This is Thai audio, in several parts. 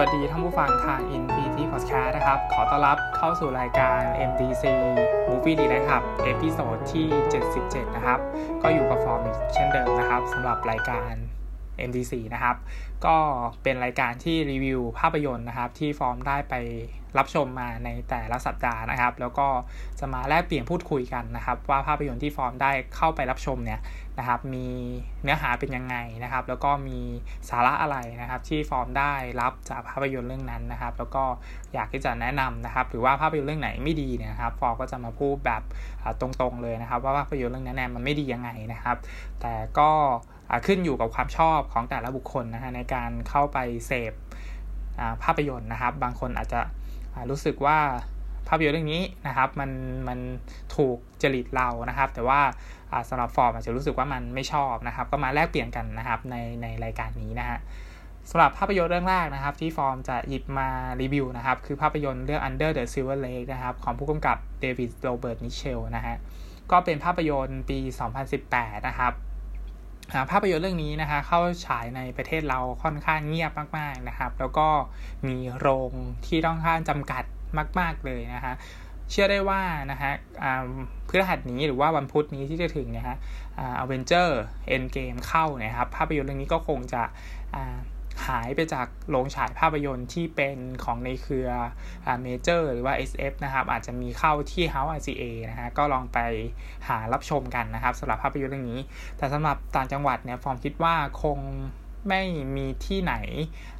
วัสดีท่านผู้ฟังทาง NPT Podcast นะครับ ขอต้อนรับเข้าสู่รายการ MDC Movie d e l ครับ episode ที่ 77 นะครับ ก็อยู่กับฟอร์มเช่นเดิมนะครับสำหรับรายการ MDC นะครับ ก็เป็นรายการที่รีวิวภาพยนตร์นะครับ ที่ฟอร์มได้ไปรับชมมาในแต่ละสัปดาห์นะครับ แล้วก็จะมาแลกเปลี่ยนพูดคุยกันนะครับ ว่าภาพยนตร์ที่ฟอร์มได้เข้าไปรับชมเนี่ยนะครับ มีเนื้อหาเป็นยังไงนะครับ แล้วก็มีสาระอะไรนะครับ ที่ฟอร์มได้รับจากภาพยนตร์เรื่องนั้นนะครับ แล้วก็อยากที่จะแนะนำนะครับ หรือว่าภาพยนตร์เรื่องไหนไม่ดีเนี่ยครับ ฟอร์มก็จะมาพูดแบบตรงๆเลยนะครับ ว่าภาพยนตร์เรื่องนั้นมันไม่ดียังไงนะครับ แต่ก็ ขึ้นอยู่กับความชอบของแต่ละบุคคลนะฮะในการเข้าไปเสพภาพยนตร์นะครับ บางคนอาจจะรู้สึกว่าภาพยนตร์เรื่องนี้นะครับมันมันถูกจริตเรานะครับ แต่ว่าสำหรับฟอร์มอาจจะรู้สึกว่ามันไม่ชอบนะครับ ก็มาแลกเปลี่ยนกันนะครับในในรายการนี้นะฮะสำหรับภาพยนตร์เรื่องแรกนะครับ ที่ฟอร์มจะหยิบมารีวิวนะครับ คือภาพยนตร์เรื่อง Under the Silver Lake นะครับ ของผู้กำกับเดวิดโรเบิร์ตมิเชลนะฮะก็เป็นภาพยนตร์ปี 2018 นะครับ ภาพยนตร์เรื่องนี้นะคะเข้าฉายในประเทศเราค่อนข้างเงียบมากๆนะครับ แล้วก็มีโรงที่ค่อนข้างจำกัดมาก ๆเลยนะคะเชื่อได้ว่านะฮะพฤหัสนี้หรือว่าวันพุธนี้ที่จะถึงนะฮะ Avengers Endgame เข้านะครับ ภาพยนตร์เรื่องนี้ก็คงจะ หายไปจากโรงฉายภาพยนตร์ที่เป็นของในเครือเมเจอร์หรือว่า SF นะครับ อาจจะมีเข้าที่ House RCA นะฮะก็ลองไปหารับชมกันนะครับสำหรับภาพยนตร์เรื่องนี้ แต่สำหรับต่างจังหวัดเนี่ยฟอร์มคิดว่าคงไม่มีที่ไหน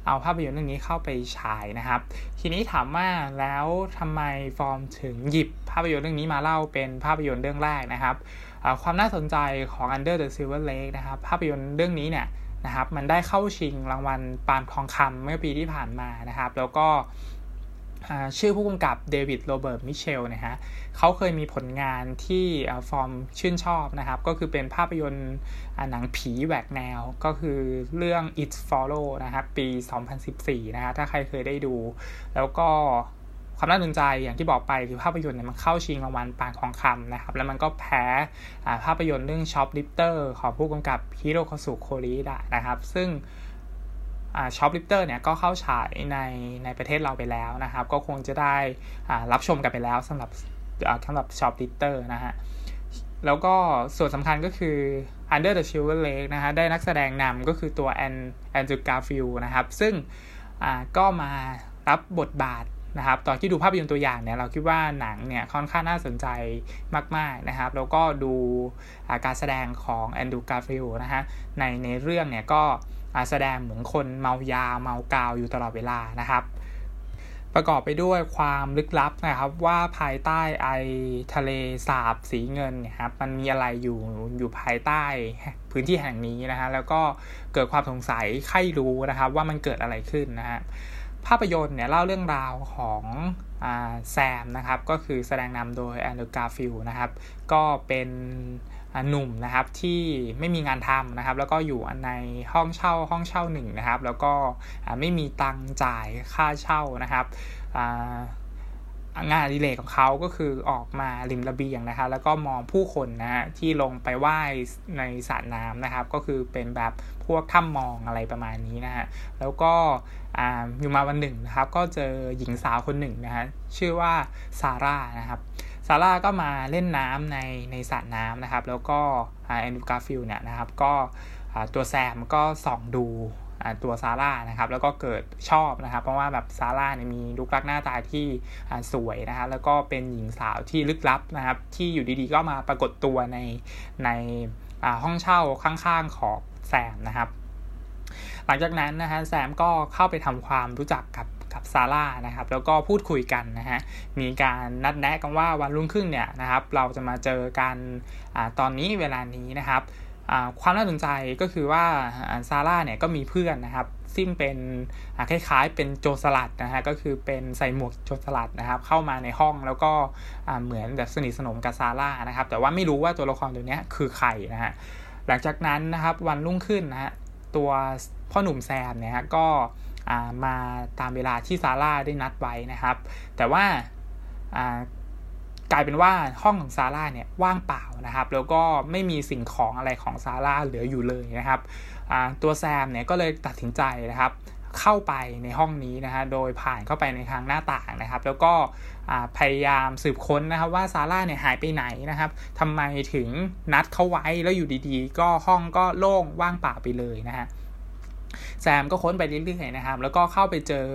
เอาภาพยนตร์เรื่องนี้เข้าไปฉายนะครับ ทีนี้ถามว่าแล้วทำไมฟอร์มถึงหยิบภาพยนตร์เรื่องนี้มาเล่าเป็นภาพยนตร์เรื่องแรกนะครับ ความน่าสนใจของ Under the Silver Lake นะครับ ภาพยนตร์เรื่องนี้เนี่ย นะครับมันได้เข้าชิงรางวัลปาล์มทองคำเมื่อปีที่ผ่านมานะครับ แล้วก็ชื่อผู้กำกับเดวิดโรเบิร์ตมิเชลนะฮะเขาเคยมีผลงานที่ฟอร์มชื่นชอบนะครับ ก็คือเป็นภาพยนตร์หนังผีแหวกแนว ก็คือเรื่อง It Follow นะครับปี 2014 นะฮะถ้าใครเคยได้ดู แล้วก็ ความน่าสนใจอย่างที่บอกไปคือภาพยนตร์เนี่ยมันเข้าชิงรางวัลปาล์มทองคำนะครับ แล้วมันก็แพ้ภาพยนตร์เรื่อง Shoplifters ของผู้กำกับฮิโรคาสุโคเรเอดะนะครับ ซึ่ง Shoplifters เนี่ยก็เข้าฉายในในประเทศเราไปแล้วนะครับ ก็คงจะได้รับชมกันไปแล้วสำหรับสำหรับ Shoplifters นะฮะแล้วก็ส่วนสำคัญก็คือ Under the Silver Lake นะฮะได้นักแสดงนำก็คือตัวแอนแอนดรูว์ การ์ฟิลด์นะครับ ซึ่งก็มารับบทบาท นะครับตอนที่ดูภาพยนตร์ตัวอย่างเนี่ยเราคิดว่าหนังเนี่ยค่อนข้างน่าสนใจมากๆนะครับ แล้วก็ดูการแสดงของแอนดูการ์ฟิลนะฮะในในเรื่องเนี่ยก็แสดงเหมือนคนเมายาเมากาวอยู่ตลอดเวลานะครับ ประกอบไปด้วยความลึกลับนะครับว่าภายใต้ไอทะเลสาบสีเงินเนี่ยครับมันมีอะไรอยู่อยู่ภายใต้พื้นที่แห่งนี้นะฮะแล้วก็เกิดความสงสัยใคร่รู้นะครับว่ามันเกิดอะไรขึ้นนะฮะ ภาพยนตร์เนี่ยเล่าเรื่องราวของแซมนะครับก็คือแสดงนำโดยแอนดรูว์ การ์ฟิลด์นะครับก็เป็นหนุ่มนะครับที่ไม่มีงานทำนะครับ แล้วก็อยู่ในห้องเช่าห้องเช่าหนึ่งนะครับ แล้วก็ไม่มีตังจ่ายค่าเช่านะครับ งานอดิเรกของเขาก็คือออกมาริมระเบียงนะคะ แล้วก็มองผู้คนนะฮะที่ลงไปว่ายในสระน้ำนะครับ ก็คือเป็นแบบพวกถ้ำมองอะไรประมาณนี้นะฮะ แล้วก็อยู่มาวันหนึ่งนะครับ ก็เจอหญิงสาวคนหนึ่งนะฮะชื่อว่าซาร่านะครับซาร่าก็มาเล่นน้ำในในสระน้ำนะครับ แล้วก็แอนดูการ์ฟิลเนี่ยนะครับ ก็ตัวแซมก็ส่องดู ตัวซาร่านะครับแล้วก็เกิดชอบนะครับ เพราะว่าแบบซาร่าเนี่ยมีรูปลักหน้าตาที่สวยนะครับแล้วก็เป็นหญิงสาวที่ลึกลับนะครับ ที่อยู่ดีๆก็มาปรากฏตัวในในห้องเช่าข้างๆของแซมนะครับหลังจากนั้นนะฮะแซมก็เข้าไปทำความรู้จักกับกับซาร่านะครับ แล้วก็พูดคุยกันนะฮะมีการนัดแนะกันว่าวันรุ่งขึ้นเนี่ยนะครับ เราจะมาเจอกันอตอนนี้เวลานี้นะครับ ความน่าสนใจก็คือว่าซาร่าเนี่ยก็มีเพื่อนนะครับซึ่งเป็นคล้ายๆเป็นโจสลัดนะฮะก็คือเป็นใส่หมวกโจสลัดนะครับ เข้ามาในห้องแล้วก็เหมือนแบบสนิทสนมกับซาร่านะครับ แต่ว่าไม่รู้ว่าตัวละครตัวนี้คือใครนะฮะหลังจากนั้นนะครับวันรุ่งขึ้นนะฮะตัวพ่อหนุ่มแซมเนี่ยก็มาตามเวลาที่ซาร่าได้นัดไว้นะครับ แต่ว่า กลายเป็นว่าห้องของซาร่าเนี่ยว่างเปล่านะครับ แล้วก็ไม่มีสิ่งของอะไรของซาร่าเหลืออยู่เลยนะครับตัวแซมเนี่ยก็เลยตัดสินใจนะครับเข้าไปในห้องนี้นะฮะ โดยผ่านเข้าไปในทางหน้าต่างนะครับ แล้วก็พยายามสืบค้นนะครับว่าซาร่าเนี่ยหายไปไหนนะครับทำไมถึงนัดเขาไว้แล้วอยู่ดีๆ ก็ห้องก็โล่งว่างเปล่าไปเลยนะฮะ แซมก็ค้นไปเรื่อยๆนะครับ แล้วก็เข้าไปเจอ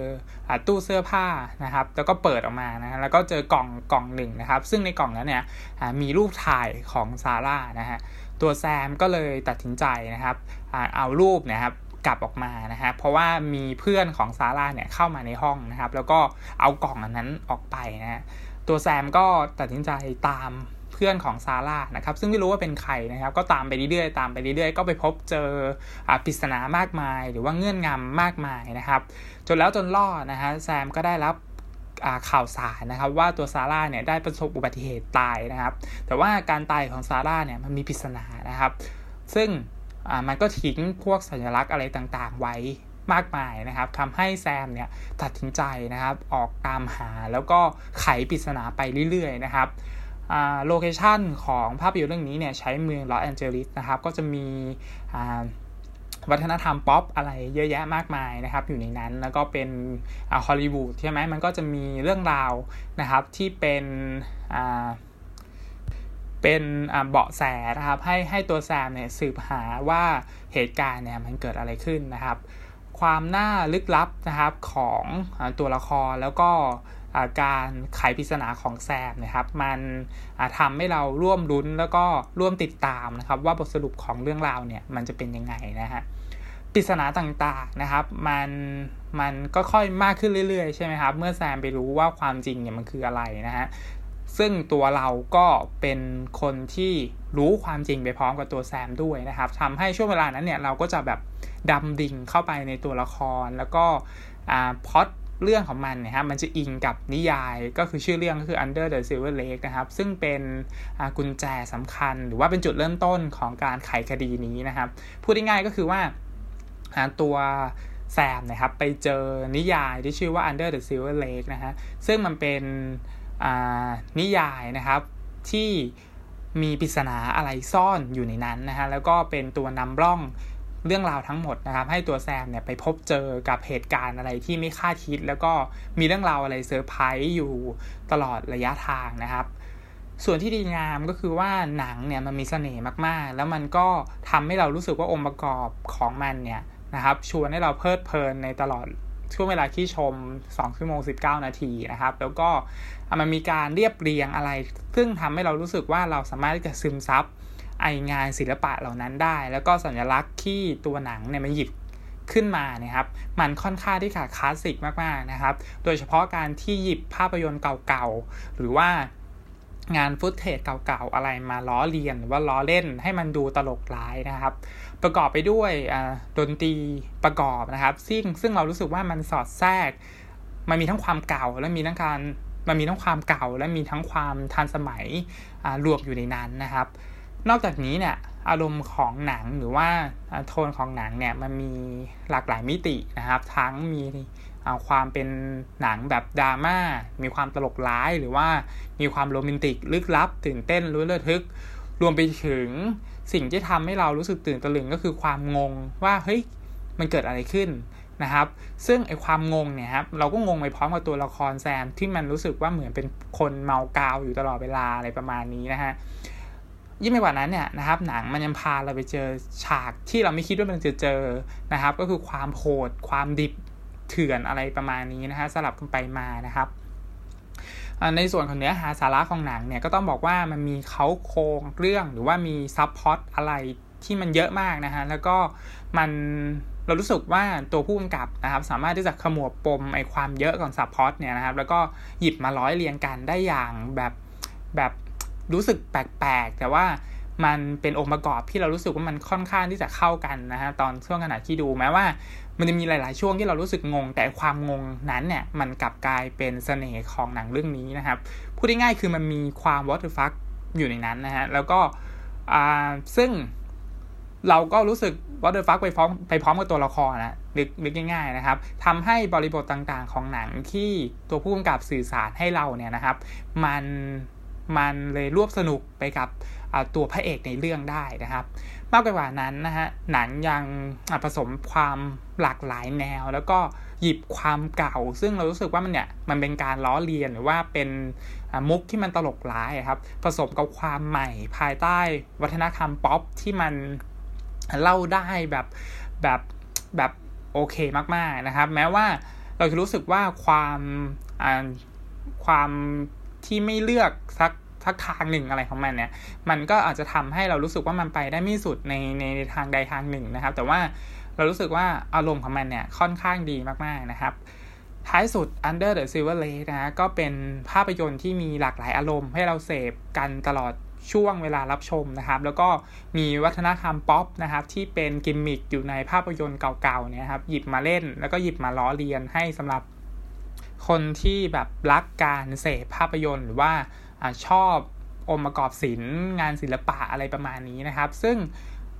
ตู้เสื้อผ้านะครับ แล้วก็เปิดออกมานะแล้วก็เจอกล่องกล่องหนึ่งนะครับ ซึ่งในกล่องนั้นเนี่ยมีรูปถ่ายของซาร่านะฮะตัวแซมก็เลยตัดสินใจนะครับเอารูปนะครับกลับออกมานะฮะเพราะว่ามีเพื่อนของซาร่าเนี่ยเข้ามาในห้องนะครับ แล้วก็เอากล่องอันนั้นออกไปนะฮะตัวแซมก็ตัดสินใจตาม เพื่อนของซาร่านะครับซึ่งไม่รู้ว่าเป็นใครนะครับ ก็ตามไปเรื่อยๆตามไปเรื่อยๆก็ไปพบเจอปริศนามากมาย หรือว่าเงื่อนงำมากมายนะครับ จนแล้วจนล่อนะฮะแซมก็ได้รับข่าวสารนะครับว่าตัวซาร่าเนี่ยได้ประสบอุบัติเหตุตายนะครับ แต่ว่าการตายของซาร่าเนี่ยมันมีปริศนานะครับ ซึ่งมันก็ทิ้งพวกสัญลักษณ์อะไรต่างๆ ไว้มากมายนะครับทำให้แซมเนี่ยตัดสินใจนะครับ ออกตามหาแล้วก็ไขปริศนาไปเรื่อยๆนะครับ โลเคชันของภาพยนตร์เรื่องนี้เนี่ยใช้เมืองลอสแอนเจลิสนะครับ ก็จะมีวัฒนธรรมป๊อปอะไรเยอะแยะมากมายนะครับอยู่ในนั้นแล้วก็เป็นฮอลลีวูดใช่ไหมมันก็จะมีเรื่องราวนะครับที่เป็นเป็นเบาะแสนะครับให้ให้ตัวแซมเนี่ยสืบหาว่าเหตุการณ์เนี่ยมันเกิดอะไรขึ้นนะครับ ความน่าลึกลับนะครับของตัวละครแล้วก็ การไขปริศนาของแซมนะครับ มันทำให้เราร่วมรุ้นแล้วก็ร่วมติดตามนะครับ ว่าบทสรุปของเรื่องราวเนี่ยมันจะเป็นยังไงนะฮะปริศนาต่างๆนะครับ มันมันก็ค่อยมากขึ้นเรื่อยๆใช่ไหมครับ เมื่อแซมไปรู้ว่าความจริงเนี่ยมันคืออะไรนะฮะซึ่งตัวเราก็เป็นคนที่รู้ความจริงไปพร้อมกับตัวแซมด้วยนะครับทำให้ช่วงเวลานั้นเนี่ยเราก็จะแบบดำดิ่งเข้าไปในตัวละคร แล้วก็พอด เรื่องของมันนี่ยครับมันจะอิงกับนิยายก็คือชื่อเรื่องก็คือ Under the Silver Lake นะครับ ซึ่งเป็นกุญแจสำคัญ หรือว่าเป็นจุดเริ่มต้นของการไขคดีนี้นะครับ พูดง่ายๆก็คือว่าตัวแซมนะครับไปเจอนิยายที่ชื่อว่า Under the Silver Lake นะฮะซึ่งมันเป็นนิยายนะครับที่มีปริศนาอะไรซ่อนอยู่ในนั้นนะฮะแล้วก็เป็นตัวนำร่อง เรื่องราวทั้งหมดนะครับ ให้ตัวแซมเนี่ยไปพบเจอกับเหตุการณ์อะไรที่ไม่คาดคิด แล้วก็มีเรื่องราวอะไรเซอร์ไพรส์อยู่ตลอดระยะทางนะครับ ส่วนที่ดีงามก็คือว่าหนังเนี่ยมันมีเสน่ห์มากๆ แล้วมันก็ทำให้เรารู้สึกว่าองค์ประกอบของมันเนี่ยนะครับชวนให้เราเพลิดเพลินในตลอดช่วงเวลาที่ชม2ชั่วโมง 19 นาทีนะครับ แล้วก็มันมีการเรียบเรียงอะไร ซึ่งทำให้เรารู้สึกว่าเราสามารถที่จะซึมซับ ไองานศิลปะเหล่านั้นได้ แล้วก็สัญลักษณ์ที่ตัวหนังเนี่ยมันหยิบขึ้นมานะครับ มันค่อนข้างที่จะคลาสสิกมากๆนะครับ โดยเฉพาะการที่หยิบภาพยนตร์เก่าๆ หรือว่างานฟุตเทจเก่าๆ อะไรมาล้อเลียนหรือว่าล้อเล่นให้มันดูตลกร้ายนะครับ ประกอบไปด้วยดนตรีประกอบนะครับ ซึ่งซึ่งเรารู้สึกว่ามันสอดแทรก มันมีทั้งความเก่าและมีทั้งการมันมีทั้งความเก่าและมีทั้งความทันสมัยรวมอยู่ในนั้นนะครับ นอกจากนี้เนี่ยอารมณ์ของหนังหรือว่าโทนของหนังเนี่ยมันมีหลากหลายมิตินะครับ ทั้งมีความเป็นหนังแบบดราม่า มีความตลกร้ายหรือว่ามีความโรแมนติกลึกลับ ตื่นเต้นรู้เระทึก รวมไปถึงสิ่งที่ทำให้เรารู้สึกตื่นตะลึงก็คือความงงว่าเฮ้ยมันเกิดอะไรขึ้นนะครับ ซึ่งไอความงงเนี่ยครับเราก็งงไปพร้อมกับตัวละครแซมที่มันรู้สึกว่าเหมือนเป็นคนเมากาวอยู่ตลอดเวลาอะไรประมาณนี้นะฮะ ยิ่งไปกว่านั้นเนี่ยนะครับหนังมันยังพาเราไปเจอฉากที่เราไม่คิดว่ามันจะเจอนะครับ ก็คือความโหดความดิบเถื่อนอะไรประมาณนี้นะฮะสลับกันไปมานะครับในส่วนของเนื้อหาสาระของหนังเนี่ยก็ต้องบอกว่ามันมีเขาโครงเรื่องหรือว่ามีซับพอตอะไรที่มันเยอะมากนะฮะแล้วก็มันเรารู้สึกว่าตัวผู้กำกับนะครับสามารถที่จะขมวดปมไอความเยอะของซับพอตเนี่ยนะครับแล้วก็หยิบมาร้อยเรียงกันได้อย่างแบบแบบ รู้สึกแปลกๆ แต่ว่ามันเป็นองค์ประกอบที่เรารู้สึกว่ามันค่อนข้างที่จะเข้ากันนะฮะตอนช่วงขณะที่ดูแม้ว่า มันจะมีหลาย ๆ ช่วงที่เรารู้สึกงง แต่ความงงนั้นเนี่ยมันกลับกลายเป็นเสน่ห์ของหนังเรื่องนี้นะครับพูดง่ายๆคือมันมีความวอเตอร์ฟักอยู่ในนั้นนะฮะแล้วก็อ่าซึ่งเราก็รู้สึกวอเตอร์ฟักไปพร้อมไปพร้อมกับตัวละครนะนึกนึกง่ายๆนะครับทำให้บริบทต่างๆของหนังที่ตัวผู้กำกับสื่อสารให้เราเนี่ยนะครับ มัน มันเลยรวบสนุกไปกับตัวพระเอกในเรื่องได้นะครับ มากไปกว่านั้นนะฮะหนังยังผสมความหลากหลายแนว แล้วก็หยิบความเก่า ซึ่งเรารู้สึกว่ามันเนี่ยมันเป็นการล้อเลียนหรือว่าเป็นมุกที่มันตลกร้ายครับผสมกับความใหม่ภายใต้วัฒนธรรมป๊อปที่มันเล่าได้แบบแบบแบบโอเคมากๆนะครับ แม้ว่าเราจะรู้สึกว่าความความ ที่ไม่เลือกสักสักทางหนึ่งอะไรของมันเนี่ย มันก็อาจจะทำให้เรารู้สึกว่ามันไปได้ไม่สุดในในทางใดทางหนึ่งนะครับ แต่ว่าเรารู้สึกว่าอารมณ์ของมันเนี่ยค่อนข้างดีมากๆนะครับท้ายสุด Under the Silver Lake นะก็เป็นภาพยนตร์ที่มีหลากหลายอารมณ์ให้เราเสพกันตลอดช่วงเวลารับชมนะครับ แล้วก็มีวัฒนธรรมป๊อปนะครับที่เป็นกิมมิคอยู่ในภาพยนตร์เก่าๆเนี่ยครับหยิบมาเล่น แล้วก็หยิบมาล้อเลียนให้สำหรับ คนที่แบบรักการเสพภาพยนตร์หรือว่าอชอบองค์ประกอบศิลป์งานศิลปะอะไรประมาณนี้นะครับ ซึ่ง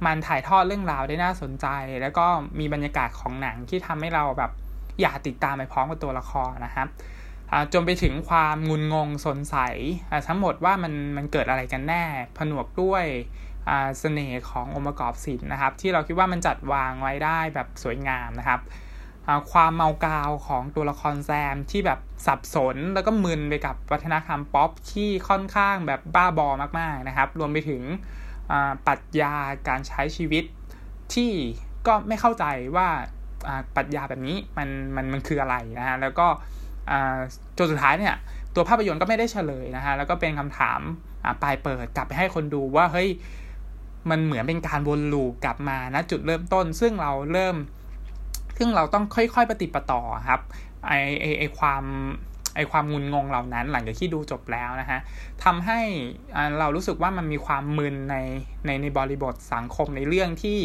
มันถ่ายทอดเรื่องราวได้น่าสนใจ แล้วก็มีบรรยากาศของหนังที่ทำให้เราแบบอยากติดตามไปพร้อมกับตัวละครนะครับจนไปถึงความงุนงงสนใสทั้งหมดว่ามันมันเกิดอะไรกันแน่ ผนวกด้วยเสน่ห์ขององค์ประกอบศิลป์นะครับ ที่เราคิดว่ามันจัดวางไว้ได้แบบสวยงามนะครับ ความเมากาวของตัวละครแซมที่แบบสับสนแล้วก็มึนไปกับวัฒนธรรมป๊อปที่ค่อนข้างแบบบ้าบอมากๆนะครับ รวมไปถึงปรัชญาการใช้ชีวิตที่ก็ไม่เข้าใจว่าปรัชญาแบบนี้มันมันมันคืออะไรนะฮะแล้วก็จนสุดท้ายเนี่ยตัวภาพยนตร์ก็ไม่ได้เฉลยนะฮะแล้วก็เป็นคำถามปลายเปิดกลับไปให้คนดูว่าเฮ้ยมันเหมือนเป็นการวนลูปกลับมาณจุดเริ่มต้น ซึ่งเราเริ่ม ซึ่งเราต้องค่อยๆปฏิปต่อครับไอไอไอความไอความงุนงงเหล่านั้นหลังจากที่ดูจบแล้วนะฮะทำให้เรารู้สึกว่ามันมีความมึนในในในบริบทสังคมในเรื่องที่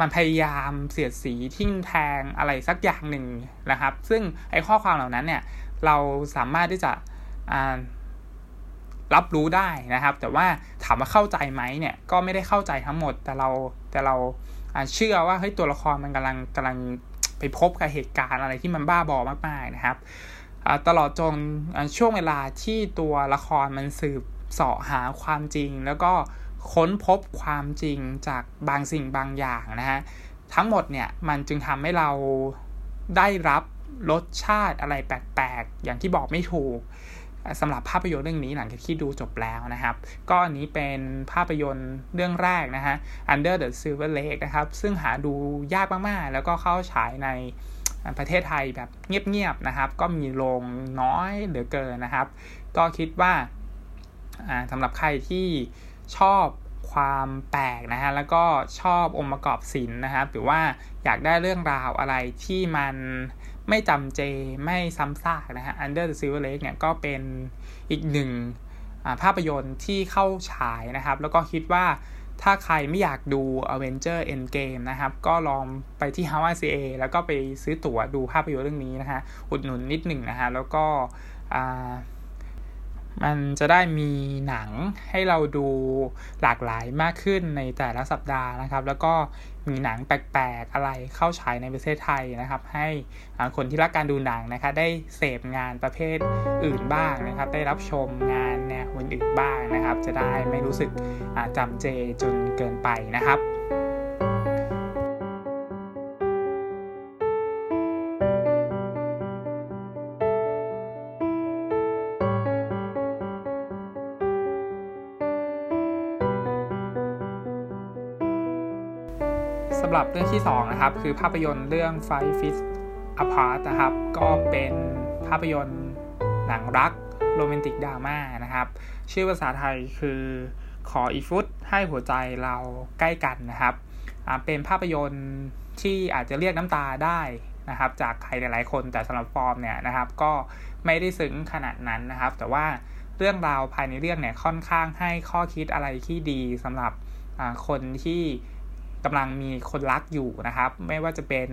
มันพยายามเสียดสีทิ้งแทงอะไรสักอย่างหนึ่งนะครับ ซึ่งไอข้อความเหล่านั้นเนี่ยเราสามารถที่จะรับรู้ได้นะครับ แต่ว่าถามว่าเข้าใจไหมเนี่ยก็ไม่ได้เข้าใจทั้งหมด แต่เราแต่เราเชื่อว่าเฮ้ยตัวละครมันกำลังกำลัง ไปพบกับเหตุการณ์อะไรที่มันบ้าบอมากๆนะครับตลอดจนช่วงเวลาที่ตัวละครมันสืบเสาะหาความจริง แล้วก็ค้นพบความจริงจากบางสิ่งบางอย่างนะฮะทั้งหมดเนี่ยมันจึงทำให้เราได้รับรสชาติอะไรแปลกๆ อย่างที่บอกไม่ถูก สำหรับภาพยนตร์เรื่องนี้หลังจากที่ดูจบแล้วนะครับ ก็อันนี้เป็นภาพยนตร์เรื่องแรกนะฮะ Under the Silver Lake นะครับ ซึ่งหาดูยากมากๆ แล้วก็เข้าฉายในประเทศไทยแบบเงียบๆนะครับ ก็มีโรงน้อยเหลือเกินนะครับ ก็คิดว่าสำหรับใครที่ชอบความแปลกนะฮะ แล้วก็ชอบองค์ประกอบศิลป์นะครับ หรือว่าอยากได้เรื่องราวอะไรที่มัน ไม่จำเจไม่ซ้ำซากนะฮะ Under the Silver Lake เนี่ยก็เป็นอีกหนึ่งภาพยนตร์ที่เข้าฉายนะครับ แล้วก็คิดว่าถ้าใครไม่อยากดู Avenger Endgame นะครับ ก็ลองไปที่ h a w a CA แล้วก็ไปซื้อตั๋วดูภาพยนตร์เรื่องนี้นะฮะ อุดหนุนนิดหนึ่งนะฮะ แล้วก็มันจะได้มีหนังให้เราดูหลากหลายมากขึ้นในแต่ละสัปดาห์นะครับ แล้วก็ มีหนังแปลกๆ อะไรเข้าฉายในประเทศไทยนะครับ ให้คนที่รักการดูหนังนะคะได้เสพงานประเภทอื่นบ้างนะครับ ได้รับชมงานแนวอื่นบ้างนะครับ จะได้ไม่รู้สึกจำเจจนเกินไปนะครับ หรับเรื่องที่2นะครับคือภาพยนตร์เรื่อง Five Feet Apart นะครับ ก็เป็นภาพยนตร์หนังรักโรแมนติกดราม่านะครับ ชื่อภาษาไทยคือขออีฟุตให้หัวใจเราใกล้กันนะครับเป็นภาพยนตร์ที่อาจจะเรียกน้ำตาได้นะครับ จากใครหลายๆ คนแต่สำหรับฟอร์มเนี่ยนะครับ ก็ไม่ได้ซึ้งขนาดนั้นนะครับ แต่ว่าเรื่องราวภายในเรื่องเนี่ยค่อนข้างให้ข้อคิดอะไรที่ดีสำหรับคนที่ กำลังมีคนรักอยู่นะครับ ไม่ว่าจะเป็น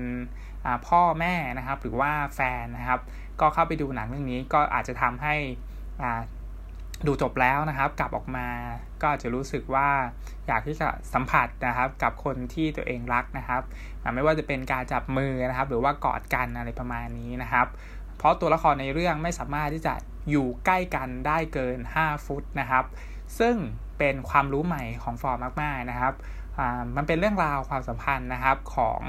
พ่อแม่นะครับ หรือว่าแฟนนะครับ ก็เข้าไปดูหนังเรื่องนี้ก็อาจจะทำให้ดูจบแล้วนะครับ กลับออกมาก็อาจจะรู้สึกว่าอยากที่จะสัมผัสนะครับ กับคนที่ตัวเองรักนะครับไม่ว่าจะเป็นการจับมือนะครับ หรือว่ากอดกันอะไรประมาณนี้นะครับ เพราะตัวละครในเรื่องไม่สามารถที่จะอยู่ใกล้กันได้เกิน 5 ฟุตนะครับ ซึ่งเป็นความรู้ใหม่ของฟอร์มมากๆนะครับ มันเป็นเรื่องราวความสัมพันธ์นะครับของ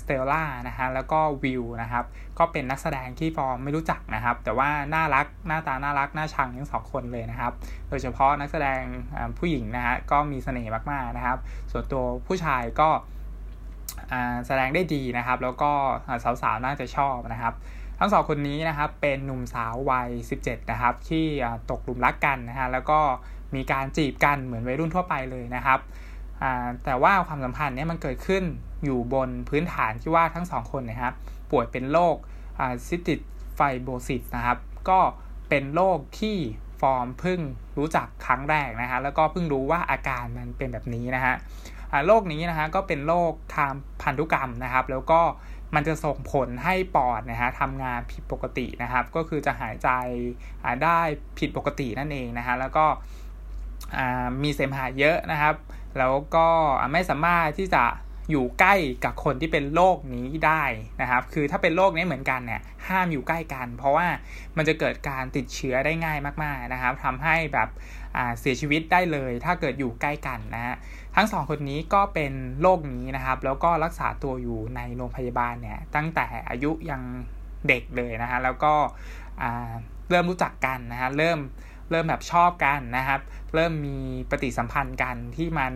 สเตลล่านะฮะแล้วก็วิวนะครับก็เป็นนักแสดงที่ฟอร์มไม่รู้จักนะครับ แต่ว่าน่ารักหน้าตาน่ารักน่าชังทั้งสองคนเลยนะครับ โดยเฉพาะนักแสดงผู้หญิงนะฮะก็มีเสน่ห์มากๆนะครับ ส่วนตัวผู้ชายก็แสดงได้ดีนะครับ แล้วก็สาวๆน่าจะชอบนะครับ ทั้งสองคนนี้นะครับเป็นหนุ่มสาววัย 17 นะครับ ที่ตกหลุมรักกันนะฮะแล้วก็มีการจีบกันเหมือนวัยรุ่นทั่วไปเลยนะครับ แต่ว่าความสัมพันธ์นี้มันเกิดขึ้นอยู่บนพื้นฐานที่ว่าทั้งสองคนนะครับ ป่วยเป็นโรคซิติสไฟโบซิสนะครับ ก็เป็นโรคที่ฟอร์มเพิ่งรู้จักครั้งแรกนะฮะแล้วก็เพิ่งรู้ว่าอาการมันเป็นแบบนี้นะฮะโรคนี้นะฮะก็เป็นโรคทางพันธุกรรมนะครับ แล้วก็มันจะส่งผลให้ปอดนะฮะทำงานผิดปกตินะครับ ก็คือจะหายใจได้ผิดปกตินั่นเองนะฮะแล้วก็มีเสมหะเยอะนะครับ แล้วก็ไม่สามารถที่จะอยู่ใกล้กับคนที่เป็นโรคนี้ได้นะครับ คือถ้าเป็นโรคนี้เหมือนกันเนี่ยห้ามอยู่ใกล้กัน เพราะว่ามันจะเกิดการติดเชื้อได้ง่ายมากๆนะครับทำให้แบบเสียชีวิตได้เลย ถ้าเกิดอยู่ใกล้กันนะฮะทั้งสองคนนี้ก็เป็นโรคนี้นะครับ แล้วก็รักษาตัวอยู่ในโรงพยาบาลเนี่ยตั้งแต่อายุยังเด็กเลยนะฮะแล้วก็เริ่มรู้จักกันนะฮะเริ่ม เริ่มแบบชอบกันนะครับ เริ่มมีปฏิสัมพันธ์กันที่มัน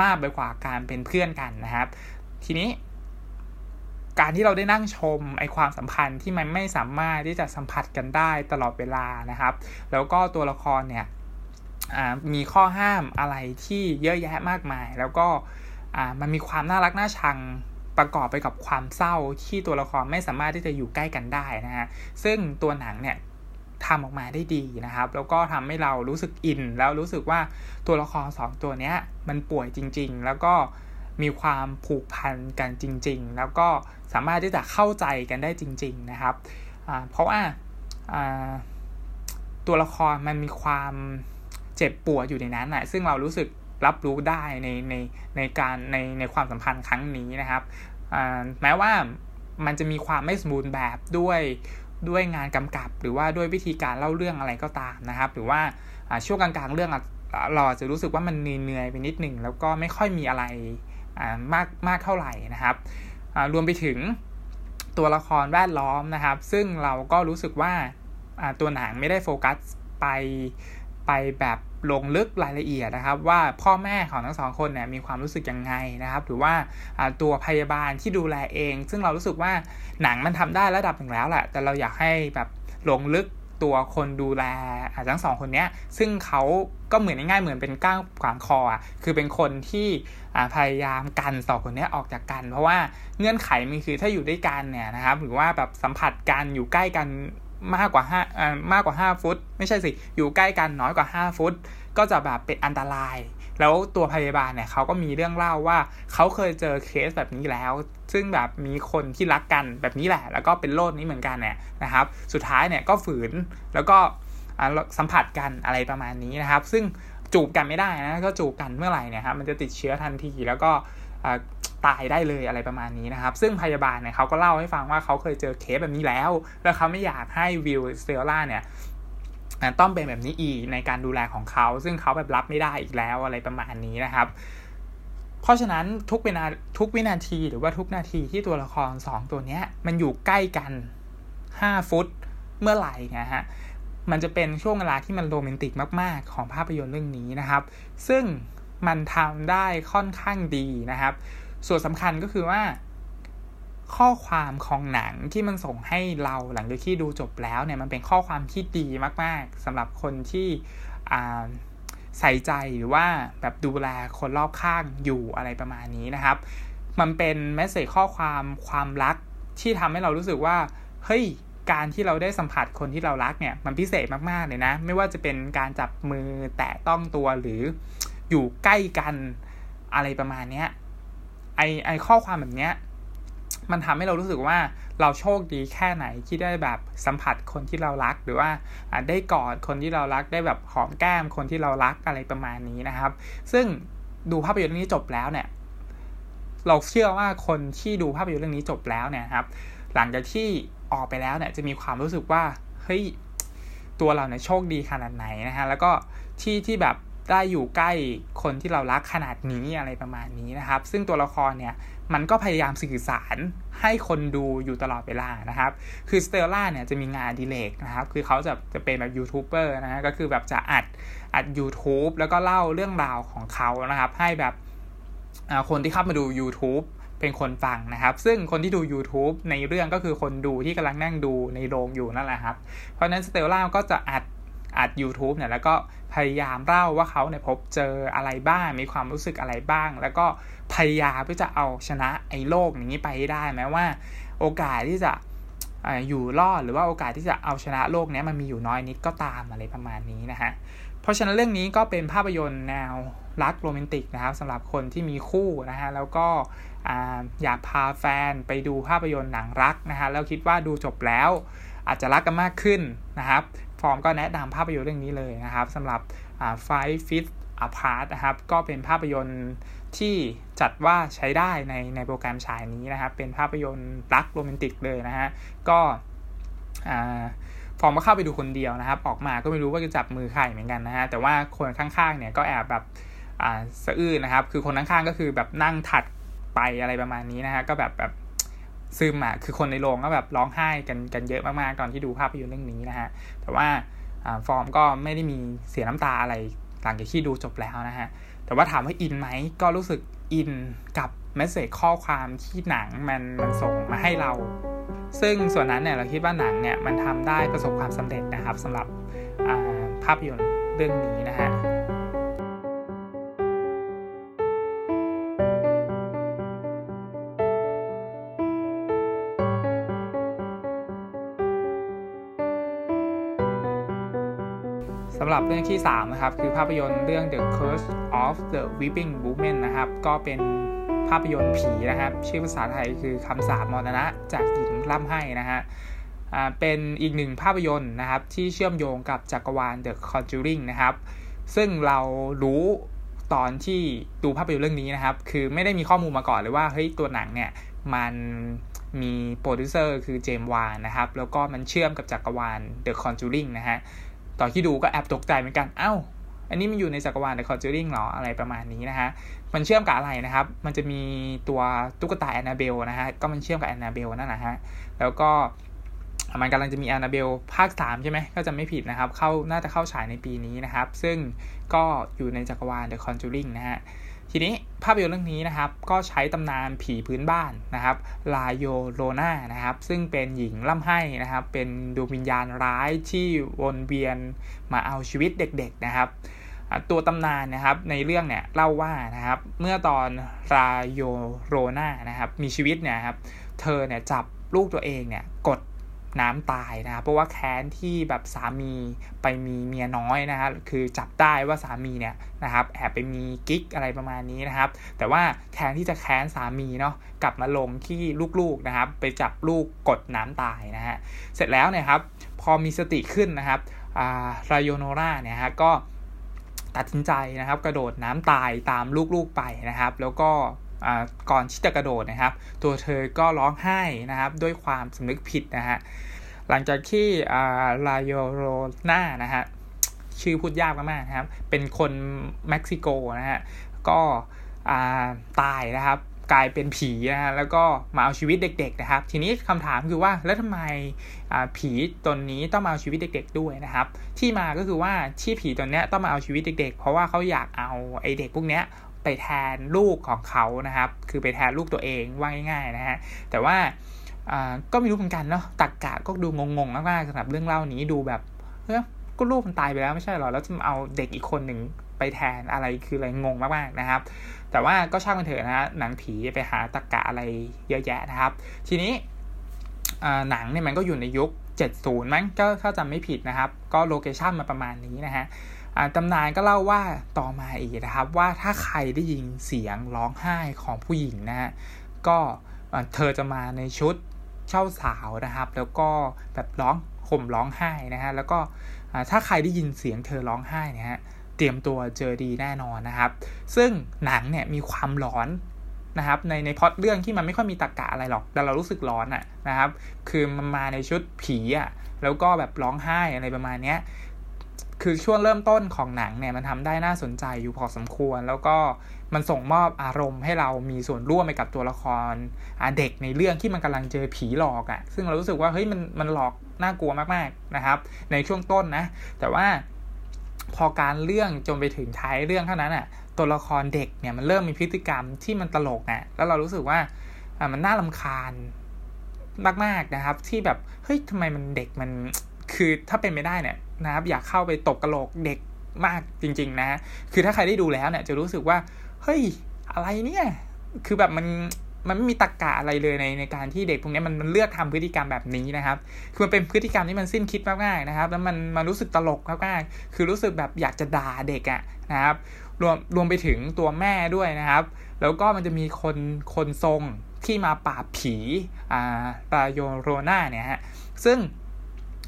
มากไปกว่าการเป็นเพื่อนกันนะครับ ทีนี้ การที่เราได้นั่งชมไอความสัมพันธ์ที่มันไม่สามารถที่จะสัมผัสกันได้ตลอดเวลานะครับ แล้วก็ตัวละครเนี่ยมีข้อห้ามอะไรที่เยอะแยะมากมาย แล้วก็มันมีความน่ารักน่าชังประกอบไปกับความเศร้าที่ตัวละครไม่สามารถที่จะอยู่ใกล้กันได้นะฮะ ซึ่งตัวหนังเนี่ย ทำออกมาได้ดีนะครับ แล้วก็ทำให้เรารู้สึกอิน แล้วรู้สึกว่าตัวละครสองตัวนี้มันป่วยจริง ๆ แล้วก็มีความผูกพันกันจริง ๆ แล้วก็สามารถที่จะเข้าใจกันได้จริง ๆ นะครับ เพราะว่าตัวละครมันมีความเจ็บปวดอยู่ในนั้นนะซึ่งเรารู้สึกรับรู้ได้ในในในการในในความสัมพันธ์ครั้งนี้นะครับ แม้ว่ามันจะมีความไม่สมบูรณ์แบบด้วย ด้วยงานกำกับหรือว่าด้วยวิธีการเล่าเรื่องอะไรก็ตามนะครับ หรือว่าช่วงกลางๆเรื่องเราจะรู้สึกว่ามันเหนื่อยไปนิดหนึ่งแล้วก็ไม่ค่อยมีอะไรมากมากเท่าไหร่นะครับรวมไปถึงตัวละครแวดล้อมนะครับ ซึ่งเราก็รู้สึกว่าตัวหนังไม่ได้โฟกัสไปไปแบบ ลงลึกรายละเอียดนะครับ ว่าพ่อแม่ของทั้งสองคนเนี่ยมีความรู้สึกยังไงนะครับ หรือว่าตัวพยาบาลที่ดูแลเอง ซึ่งเรารู้สึกว่าหนังมันทำได้ระดับหนึ่งแล้วแหละแต่เราอยากให้แบบลงลึกตัวคนดูแลทั้งสองคนเนี้ยซึ่งเขาก็เหมือนง่ายๆเหมือนเป็นก้างขวางคออะคือเป็นคนที่พยายามกันสองคนนี้ออกจากกัน เพราะว่าเงื่อนไขมันคือถ้าอยู่ด้วยกันเนี่ยนะครับ หรือว่าแบบสัมผัสกันอยู่ใกล้กัน มากกว่าห้ามากกว่า 5 ฟุต ไม่ใช่สิ อยู่ใกล้กันน้อยกว่า 5 ฟุต ก็จะแบบเป็นอันตราย แล้วตัวพยาบาลเนี่ยเขาก็มีเรื่องเล่าว่าเขาเคยเจอเคสแบบนี้แล้ว ซึ่งแบบมีคนที่รักกันแบบนี้แหละ แล้วก็เป็นโรคนี้เหมือนกันเนี่ยนะครับ สุดท้ายเนี่ยก็ฝืนแล้วก็สัมผัสกันอะไรประมาณนี้นะครับ ซึ่งจูบกันไม่ได้นะก็จูบกันเมื่อไหร่เนี่ยครับมันจะติดเชื้อทันทีแล้วก็ ตายได้เลยอะไรประมาณนี้นะครับ ซึ่งพยาบาลเนี่ยเขาก็เล่าให้ฟังว่าเขาเคยเจอเคสแบบนี้แล้ว แล้วเขาไม่อยากให้วิวสเตลล่าเนี่ยต้องเป็นแบบนี้อีกในการดูแลของเขา ซึ่งเขาแบบรับไม่ได้อีกแล้วอะไรประมาณนี้นะครับ เพราะฉะนั้นทุกเวลาทุกวินาทีหรือว่าทุกนาทีที่ตัวละคร 2 ตัวนี้มันอยู่ใกล้กัน 5 ฟุตเมื่อไหร่นะฮะมันจะเป็นช่วงเวลาที่มันโรแมนติกมาก ๆ ของภาพยนตร์เรื่องนี้นะครับ ซึ่งมันทำได้ค่อนข้างดีนะครับ ส่วนสำคัญก็คือว่า ข้อความของหนังที่มันส่งให้เราหลังจากที่ดูจบแล้วเนี่ยมันเป็นข้อความที่ดีมาก ๆสำหรับคนที่ใส่ใจหรือว่าแบบดูแลคนรอบข้างอยู่อะไรประมาณนี้นะครับ มันเป็นแมสเซจข้อความความรักที่ทำให้เรารู้สึกว่า เฮ้ยการที่เราได้สัมผัสคนที่เรารักเนี่ยมันพิเศษมากๆเลยนะ ไม่ว่าจะเป็นการจับมือแตะต้องตัวหรืออยู่ใกล้กันอะไรประมาณนี้ ไอไอข้อความแบบเนี้ยมันทำให้เรารู้สึกว่าเราโชคดีแค่ไหนที่ได้แบบสัมผัสคนที่เรารัก หรือว่าได้กอดคนที่เรารักได้แบบหอมแก้มคนที่เรารักอะไรประมาณนี้นะครับ ซึ่งดูภาพยนตร์เรื่องนี้จบแล้วเนี่ย เราเชื่อว่าคนที่ดูภาพยนตร์เรื่องนี้จบแล้วเนี่ยครับ หลังจากที่ออกไปแล้วเนี่ยจะมีความรู้สึกว่าเฮ้ยตัวเราเนี่ยโชคดีขนาดไหนนะฮะแล้วก็ที่ที่แบบ ได้อยู่ใกล้คนที่เรารักขนาดนี้อะไรประมาณนี้นะครับ ซึ่งตัวละครเนี่ยมันก็พยายามสื่อสารให้คนดูอยู่ตลอดเวลานะครับ คือสเตลล่าเนี่ยจะมีงานดีเลกนะครับ คือเขาจะจะเป็นแบบยูทูบเบอร์นะฮะก็คือแบบจะอัดอัด YouTube แล้วก็เล่าเรื่องราวของเขานะครับ ให้แบบคนที่เข้ามาดู YouTube เป็นคนฟังนะครับ ซึ่งคนที่ดู YouTube ในเรื่องก็คือคนดูที่กำลังนั่งดูในโรงอยู่นั่นแหละครับ เพราะนั้นสเตลล่าก็จะอัด อัด YouTube เนี่ยแล้วก็พยายามเล่าว่าเขาเนี่ยพบเจออะไรบ้าง มีความรู้สึกอะไรบ้าง แล้วก็พยายามเพื่อจะเอาชนะไอ้โลกนี้ไปได้แม้ว่า โอกาสที่จะอยู่รอดหรือว่าโอกาสที่จะเอาชนะโลกนี้มันมีอยู่น้อยนิดก็ตามอะไรประมาณนี้นะฮะเพราะฉะนั้นเรื่องนี้ก็เป็นภาพยนตร์แนวรักโรแมนติกนะครับสำหรับคนที่มีคู่นะฮะแล้วก็อยากพาแฟนไปดูภาพยนตร์หนังรักนะฮะแล้วคิดว่าดูจบแล้วอาจจะรักกันมากขึ้นนะครับ ฟอร์มก็แนะนำภาพยนตร์เรื่องนี้เลยนะครับสำหรับ Five Feet Apart นะครับ ก็เป็นภาพยนตร์ที่จัดว่าใช้ได้ในในโปรแกรมฉายนี้นะครับ เป็นภาพยนตร์รักโรแมนติกเลยนะฮะ ก็ฟอร์มก็เข้าไปดูคนเดียวนะครับ ออกมาก็ไม่รู้ว่าจะจับมือใครเหมือนกันนะฮะ แต่ว่าคนข้างๆเนี่ยก็แอบแบบอ่าสะอื้นนะครับ คือคนข้างๆก็คือแบบนั่งถัดไปอะไรประมาณนี้นะฮะ ก็แบบแบบ ซึมอะคือคนในโรงก็แบบร้องไห้กันกันเยอะมากๆตอนที่ดูภาพยนตร์เรื่องนี้นะฮะแต่ว่าฟอร์มก็ไม่ได้มีเสียน้ำตาอะไรหลังจากที่ดูจบแล้วนะฮะแต่ว่าถามว่าอินไหมก็รู้สึกอินกับเมสเซจข้อความที่หนังมันมันส่งมาให้เรา ซึ่งส่วนนั้นเนี่ยเราคิดว่าหนังเนี่ยมันทำได้ประสบความสำเร็จนะครับสำหรับภาพยนตร์เรื่องนี้นะฮะำหรับเรื่องที่ 3 นะครับ คือภาพยนตร์เรื่อง The Curse of the Weeping Woman นะครับ ก็เป็นภาพยนตร์ผีนะครับ ชื่อภาษาไทยคือคำสาปมรณะจากหญิงร่ำให้นะฮะเป็นอีกหนึ่งภาพยนตร์นะครับ ที่เชื่อมโยงกับจักรวาล The Conjuring นะครับ ซึ่งเรารู้ตอนที่ดูภาพยนตร์เรื่องนี้นะครับ คือไม่ได้มีข้อมูลมาก่อนเลยว่าเฮ้ยตัวหนังเนี่ยมันมีโปรดิวเซอร์คือเจมส์วานนะครับ แล้วก็มันเชื่อมกับจักรวาล The Conjuring นะฮะ ตอนที่ดูก็แอบตกใจเหมือนกัน เอา้า อันนี้มันอยู่ในจักรวาล The Conjuring หรออะไรประมาณนี้นะฮะ มันเชื่อมกับอะไรนะครับ มันจะมีตัวตุ๊กตาแอนนาเบลนะฮะ ก็มันเชื่อมกับแอนนาเบลนั่นแหละฮะ แล้วก็มันกำลังจะมีแอนนาเบลภาคสามใช่ไหมก็จะไม่ผิดนะครับ เข้าน่าจะเข้าฉายในปีนี้นะครับ ซึ่งก็อยู่ในจักรวาล The Conjuring นะฮะ ทีนี้ภาพยนตร์เรื่องนี้นะครับก็ใช้ตำนานผีพื้นบ้านนะครับลาโยโรนานะครับซึ่งเป็นหญิงล่ำไห้นะครับเป็นดวงวิญญาณร้ายที่วนเวียนมาเอาชีวิตเด็กๆนะครับ ตัวตำนานนะครับในเรื่องเนี่ยเล่าว่านะครับเมื่อตอนลาโยโรนานะครับมีชีวิตเนี่ยครับเธอเนี่ยจับลูกตัวเองเนี่ยกด น้ำตายนะครับเพราะว่าแค้นที่แบบสามีไปมีเมียน้อยนะครับคือจับได้ว่าสามีเนี่ยนะครับแอบไปมีกิ๊กอะไรประมาณนี้นะครับ แต่ว่าแทนที่จะแค้นสามีเนาะกลับมาลงที่ลูกๆนะครับ ไปจับลูกกดน้ำตายนะฮะเสร็จแล้วเนี่ยครับพอมีสติขึ้นนะครับอ่ารายโยโนราเนี่ยฮะก็ตัดสินใจนะครับ กระโดดน้ำตายตามลูกๆไปนะครับ แล้วก็ ก่อนที่จะกระโดดนะครับ ตัวเธอก็ร้องไห้นะครับ ด้วยความสำนึกผิดนะฮะหลังจากที่ลาโยโรนานะฮะชื่อพูดยากมากๆนะครับ เป็นคนเม็กซิโกนะฮะก็ตายนะครับกลายเป็นผีนะฮะแล้วก็มาเอาชีวิตเด็ก ๆ นะครับ ทีนี้คำถามคือว่าแล้วทำไมผีตนนี้ต้องมาเอาชีวิตเด็ก ๆ ด้วยนะครับ ที่มาก็คือว่าที่ผีตนนี้ต้องมาเอาชีวิตเด็ก ๆ เพราะว่าเขาอยากเอาไอเด็กพวกนี้ ไปแทนลูกของเขานะครับ คือไปแทนลูกตัวเองว่าง่ายๆนะฮะแต่ว่าก็ไม่รู้เหมือนกันเนาะตักกะก็ดูงงๆมากๆสำหรับเรื่องเล่านี้ดูแบบเฮ้ยก็ลูกมันตายไปแล้วไม่ใช่หรอแล้วจะเอาเด็กอีกคนหนึ่งไปแทนอะไรคืออะไรงงมากๆนะครับ แต่ว่าก็ช่างมันเถอะนะฮะหนังผีไปหาตักกะอะไรเยอะแยะนะครับ ทีนี้หนังเนี่ยมันก็อยู่ในยุค 70 มั้งก็ถ้าจำไม่ผิดนะครับ ก็โลเคชั่นมาประมาณนี้นะฮะ ตำนานก็เล่าว่าต่อมาอีกนะครับ ว่าถ้าใครได้ยินเสียงร้องไห้ของผู้หญิงนะฮะก็เธอจะมาในชุดเช่าสาวนะครับ แล้วก็แบบร้องข่มร้องไห้นะฮะแล้วก็ถ้าใครได้ยินเสียงเธอร้องไห้นี่ยฮะเตรียมตัวเจอดีแน่นอนนะครับ ซึ่งหนังเนี่ยมีความร้อนนะครับในในพอดเรื่องที่มันไม่ค่อยมีตะกะอะไรหรอก แต่เรารู้สึกร้อนอะนะครับ คือมันมาในชุดผีอะแล้วก็แบบร้องไห้อะไรประมาณเนี้ย คือช่วงเริ่มต้นของหนังเนี่ยมันทำได้น่าสนใจอยู่พอสมควร แล้วก็มันส่งมอบอารมณ์ให้เรามีส่วนร่วมไปกับตัวละครเด็กในเรื่องที่มันกำลังเจอผีหลอกอะ่ะ ซึ่งเรารู้สึกว่าเฮ้ยมันมันหลอกน่ากลัวมากๆนะครับ ในช่วงต้นนะ แต่ว่าพอการเรื่องจนไปถึงท้ายเรื่องเท่านั้นอะ่ะ ตัวละครเด็กเนี่ยมันเริ่มมีพฤติกรรมที่มันตลกนะแล้วเรารู้สึกว่าอ่ามันน่าลำคาญมากๆนะครับ ที่แบบเฮ้ยทำไมมันเด็กมันคือถ้าเป็นไม่ได้เนี่ย นะครับ อยากเข้าไปตบกระโหลกเด็กมากจริง ๆ นะ คือถ้าใครได้ดูแล้วเนี่ย จะรู้สึกว่า เฮ้ย อะไรเนี่ย คือแบบมันมันไม่มีตรกกะอะไรเลยในในการที่เด็กพวกนี้มันมันเลือกทำพฤติกรรมแบบนี้นะครับ คือมันเป็นพฤติกรรมที่มันสิ้นคิดมากๆนะครับ แล้วมันมันรู้สึกตลกมากๆคือรู้สึกแบบอยากจะด่าเด็กอะนะครับ รวมรวมไปถึงตัวแม่ด้วยนะครับ แล้วก็มันจะมีคนคนทรงที่มาปราบผีอ่าปาโยโรนาเนี่ยฮะ ซึ่ง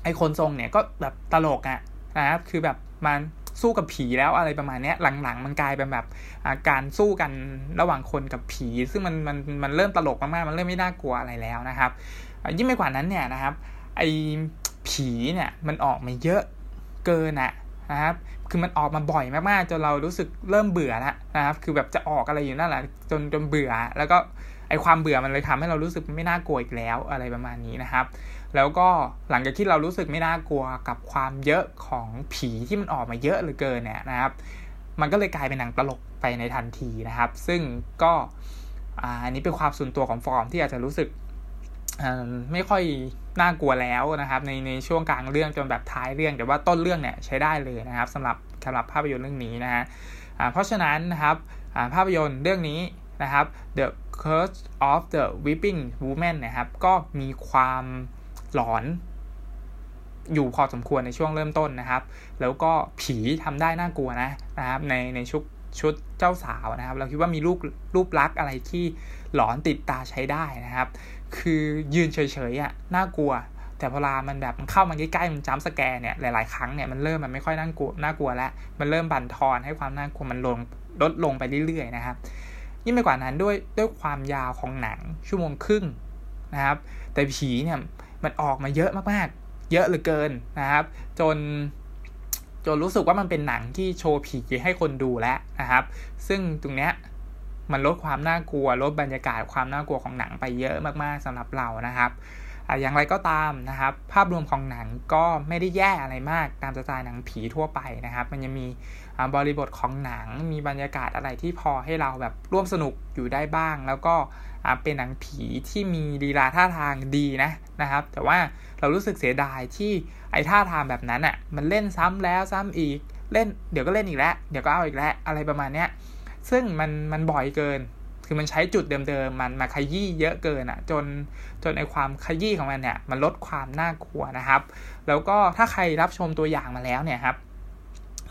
ไอคนทรงเนี่ยก็แบบตลกอะนะครับคือแบบมันสู้กับผีแล้วอะไรประมาณนี้หลังๆ มันกลายเป็นแบบการสู้กันระหว่างคนกับผี ซึ่งมันมันมันเริ่มตลกมากๆมันเริ่มไม่น่ากลัวอะไรแล้วนะครับยิ่งไปกว่านั้นเนี่ยนะครับไอผีเนี่ยมันออกมาเยอะเกินอะนะครับคือมันออกมาบ่อยมากๆจนเรารู้สึกเริ่มเบื่อแล้วนะครับ คือแบบจะออกอะไรอยู่นั่นแหละจนจนเบื่อ แล้วก็ไอความเบื่อมันเลยทำให้เรารู้สึกไม่น่ากลัวอีกแล้วอะไรประมาณนี้นะครับ แล้วก็หลังจากที่เรารู้สึกไม่น่ากลัวกับความเยอะของผีที่มันออกมาเยอะเหลือเกินเนี่ยนะครับ มันก็เลยกลายเป็นหนังตลกไปในทันทีนะครับ ซึ่งก็อันนี้เป็นความส่วนตัวของฟอร์มที่อาจจะรู้สึกไม่ค่อยน่ากลัวแล้วนะครับ ในในช่วงกลางเรื่องจนแบบท้ายเรื่อง แต่ว่าต้นเรื่องเนี่ยใช้ได้เลยนะครับสำหรับสำหรับภาพยนตร์เรื่องนี้นะฮะเพราะฉะนั้นนะครับภาพยนตร์เรื่องนี้นะครับ The Curse of the Weeping Woman นะครับ ก็มีความ หลอน อยู่พอสมควรในช่วงเริ่มต้นนะครับ แล้วก็ผีทำได้น่ากลัวนะนะครับในในชุดชุดเจ้าสาวนะครับ เราคิดว่ามีรูปรูปลักษณ์อะไรที่หลอนติดตาใช้ได้นะครับ คือยืนเฉยๆอะน่ากลัว แต่พอลามันแบบมันเข้ามาใกล้ๆมันจ้ำสแกนเนี่ยหลายๆครั้งเนี่ยมันเริ่มมันไม่ค่อยน่ากลัวน่ากลัวแล้วมันเริ่มบั่นทอนให้ความน่ากลัวมันลงลดลงไปเรื่อยๆนะครับยิ่งไปกว่านั้นด้วยด้วยความยาวของหนังชั่วโมงครึ่งนะครับ แต่ผีเนี่ย มันออกมาเยอะมากๆ เยอะเหลือเกินนะครับ จนจนรู้สึกว่ามันเป็นหนังที่โชว์ผีให้คนดูแล้วนะครับ ซึ่งตรงเนี้ยมันลดความน่ากลัวลดบรรยากาศความน่ากลัวของหนังไปเยอะมากๆสำหรับเรานะครับอย่างไรก็ตามนะครับ ภาพรวมของหนังก็ไม่ได้แย่อะไรมากตามสไตล์หนังผีทั่วไปนะครับ มันยังมีบริบทของหนังมีบรรยากาศอะไรที่พอให้เราแบบร่วมสนุกอยู่ได้บ้าง แล้วก็ เป็นหนังผีที่มีลีลาท่าทางดีนะนะครับ แต่ว่าเรารู้สึกเสียดายที่ไอ้ท่าทางแบบนั้นอะ่ะมันเล่นซ้ำแล้วซ้ำอีกเล่นเดี๋ยวก็เล่นอีกแล้วเดี๋ยวก็เอาอีกแล้วอะไรประมาณเนี้ยซึ่งมันมันบ่อยเกิน คือมันใช้จุดเดิมๆมันมาขยี้เยอะเกินอะ่ะจนจนในความขยี้ของมันเนี่ยมันลดความน่ากลัวนะครับ แล้วก็ถ้าใครรับชมตัวอย่างมาแล้วเนี่ยครับ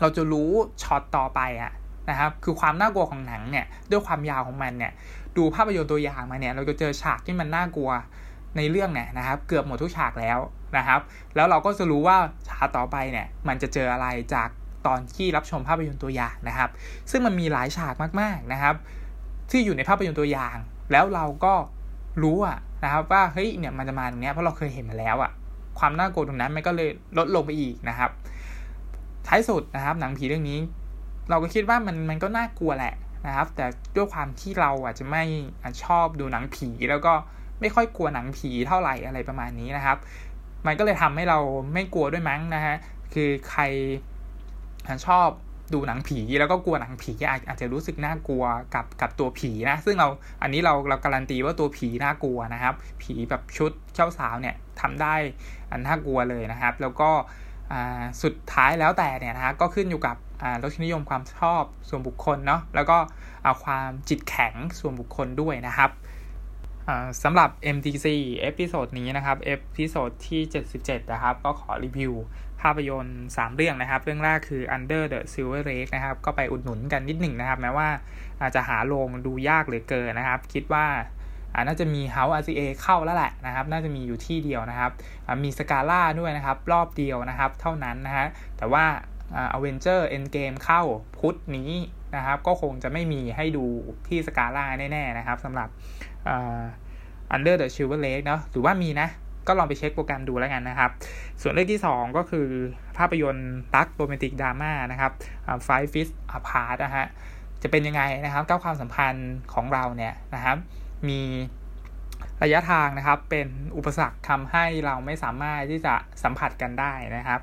เราจะรู้ช็อตต่อไปอะนะครับ คือความน่ากลัวของหนังเนี่ยด้วยความยาวของมันเนี่ย ดูภาพยนตร์ตัวอย่างมาเนี่ย เราจะเจอฉากที่มันน่ากลัวในเรื่องเนี่ยนะครับ เกือบหมดทุกฉากแล้วนะครับ แล้วเราก็จะรู้ว่าฉากต่อไปเนี่ย มันจะเจออะไรจากตอนที่รับชมภาพยนตร์ตัวอย่างนะครับ ซึ่งมันมีหลายฉากมากๆนะครับ ที่อยู่ในภาพยนตร์ตัวอย่าง แล้วเราก็รู้อะนะครับ ว่าเฮ้ยเนี่ยมันจะมาตรงเนี้ยเพราะเราเคยเห็นมาแล้วอะความน่ากลัวตรงนั้นมันก็เลยลดลงไปอีกนะครับ ท้ายสุดนะครับ หนังผีเรื่องนี้ เราก็คิดว่ามันมันก็น่ากลัวแหละ นะครับ แต่ด้วยความที่เราอาจจะไม่ชอบดูหนังผี แล้วก็ไม่ค่อยกลัวหนังผีเท่าไหร่อะไรประมาณนี้นะครับ มันก็เลยทำให้เราไม่กลัวด้วยมั้งนะฮะคือใครชอบดูหนังผีแล้วก็กลัวหนังผีอาจอาจจะรู้สึกน่ากลัวกับกับตัวผีนะ ซึ่งเราอันนี้เราเราการันตีว่าตัวผีน่ากลัวนะครับ ผีแบบชุดเจ้าสาวเนี่ยทำได้อันน่ากลัวเลยนะครับ แล้วก็สุดท้ายแล้วแต่เนี่ยนะฮะก็ขึ้นอยู่กับ รสนิยมความชอบส่วนบุคคลเนาะแล้วก็เอาความจิตแข็งส่วนบุคคลด้วยนะครับสำหรับ MTC เอพิโซดนี้นะครับเอพิโซดที่ 77 นะครับ ก็ขอรีวิว ภาพยนตร์ 3 เรื่องนะครับ เรื่องแรกคือ Under the Silver Lake นะครับ ก็ไปอุดหนุนกันนิดหนึ่งนะครับ แม้ว่าอาจจะหาโรงดูยากเหลือเกินนะครับ คิดว่าน่าจะมี House RCA เข้าแล้วแหละนะครับ น่าจะมีอยู่ที่เดียวนะครับ มีสกาล่าด้วยนะครับ รอบเดียวนะครับ เท่านั้นนะฮะแต่ว่า a v e n g e r Endgame เข้าพุธนี้นะครับ ก็คงจะไม่มีให้ดูที่สกาล่าแน่ ๆ นะครับสำหรับ Under the Silver Lake เล็กนาะหรือว่ามีนะ ก็ลองไปเช็คโปรแกรมดูแล้วกันนะครับ ส่วนเรื่องที่ 2 ก็คือภาพยนตร์รักโรแมนติกดราม่านะครับFive Feet Apart นะฮะจะเป็นยังไงนะครับถ้าความสัมพันธ์ของเราเนี่ยนะครับ มีระยะทางนะครับเป็นอุปสรรคทำให้เราไม่สามารถที่จะสัมผัสกันได้นะครับ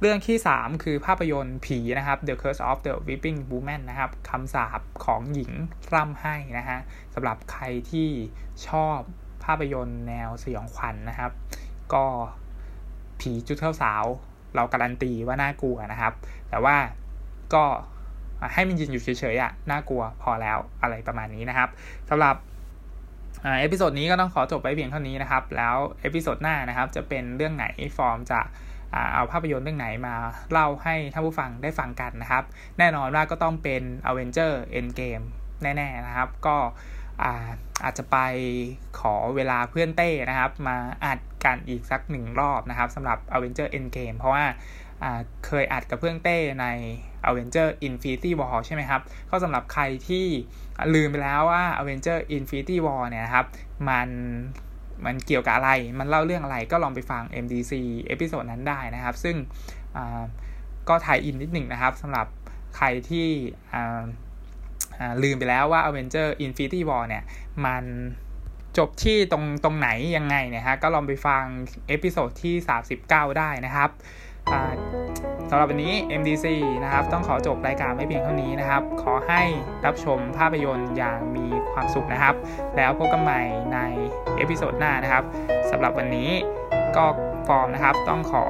เรื่องที่ 3 คือภาพยนตร์ผีนะครับ The Curse of the Weeping Woman นะครับคำสาปของหญิงร่ำไห้นะฮะสำหรับใครที่ชอบภาพยนตร์แนวสยองขวัญนะครับ ก็ผีชุดเจ้าสาว เราการันตีว่าน่ากลัวนะครับ แต่ว่าก็ให้มันยืนอยู่เฉยๆอะน่ากลัวพอแล้วอะไรประมาณนี้นะครับสำหรับ episode นี้ก็ต้องขอจบไปเพียงเท่านี้นะครับ แล้ว episode หน้านะครับจะเป็นเรื่องไหนฟอร์มจะ เอาภาพยนตร์เรื่องไหนมาเล่าให้ท่านผู้ฟังได้ฟังกันนะครับ แน่นอนว่าก็ต้องเป็น Avenger Endgame แน่ๆนะครับ ก็อาจจะไปขอเวลาเพื่อนเต้นะครับ มาอัดกันอีกสักหนึ่งรอบนะครับสำหรับ Avenger Endgame เพราะว่าเคยอัดกับเพื่อนเต้ใน Avenger Infinity War ใช่ไหมครับ ก็สำหรับใครที่ลืมไปแล้วว่า Avenger Infinity War เนี่ยนะครับ มัน มันเกี่ยวกับอะไร มันเล่าเรื่องอะไรก็ลองไปฟัง MDC เอพิโซดนั้นได้นะครับ ซึ่งก็ tie-in นิดหนึ่งนะครับสำหรับใครที่ลืมไปแล้วว่า Avenger Infinity War เนี่ย มันจบที่ตรงตรงไหนยังไงเนี่ยฮะก็ลองไปฟัง episode ที่ 39 ได้นะครับ สำหรับวันนี้ MDC นะครับ ต้องขอจบรายการไว้เพียงเท่านี้นะครับ ขอให้รับชมภาพยนตร์อย่างมีความสุขนะครับ แล้วพบกันใหม่ใน episode หน้านะครับสำหรับวันนี้ก็ฟอร์มนะครับ ต้องขอ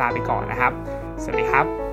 ลาไปก่อนนะครับ สวัสดีครับ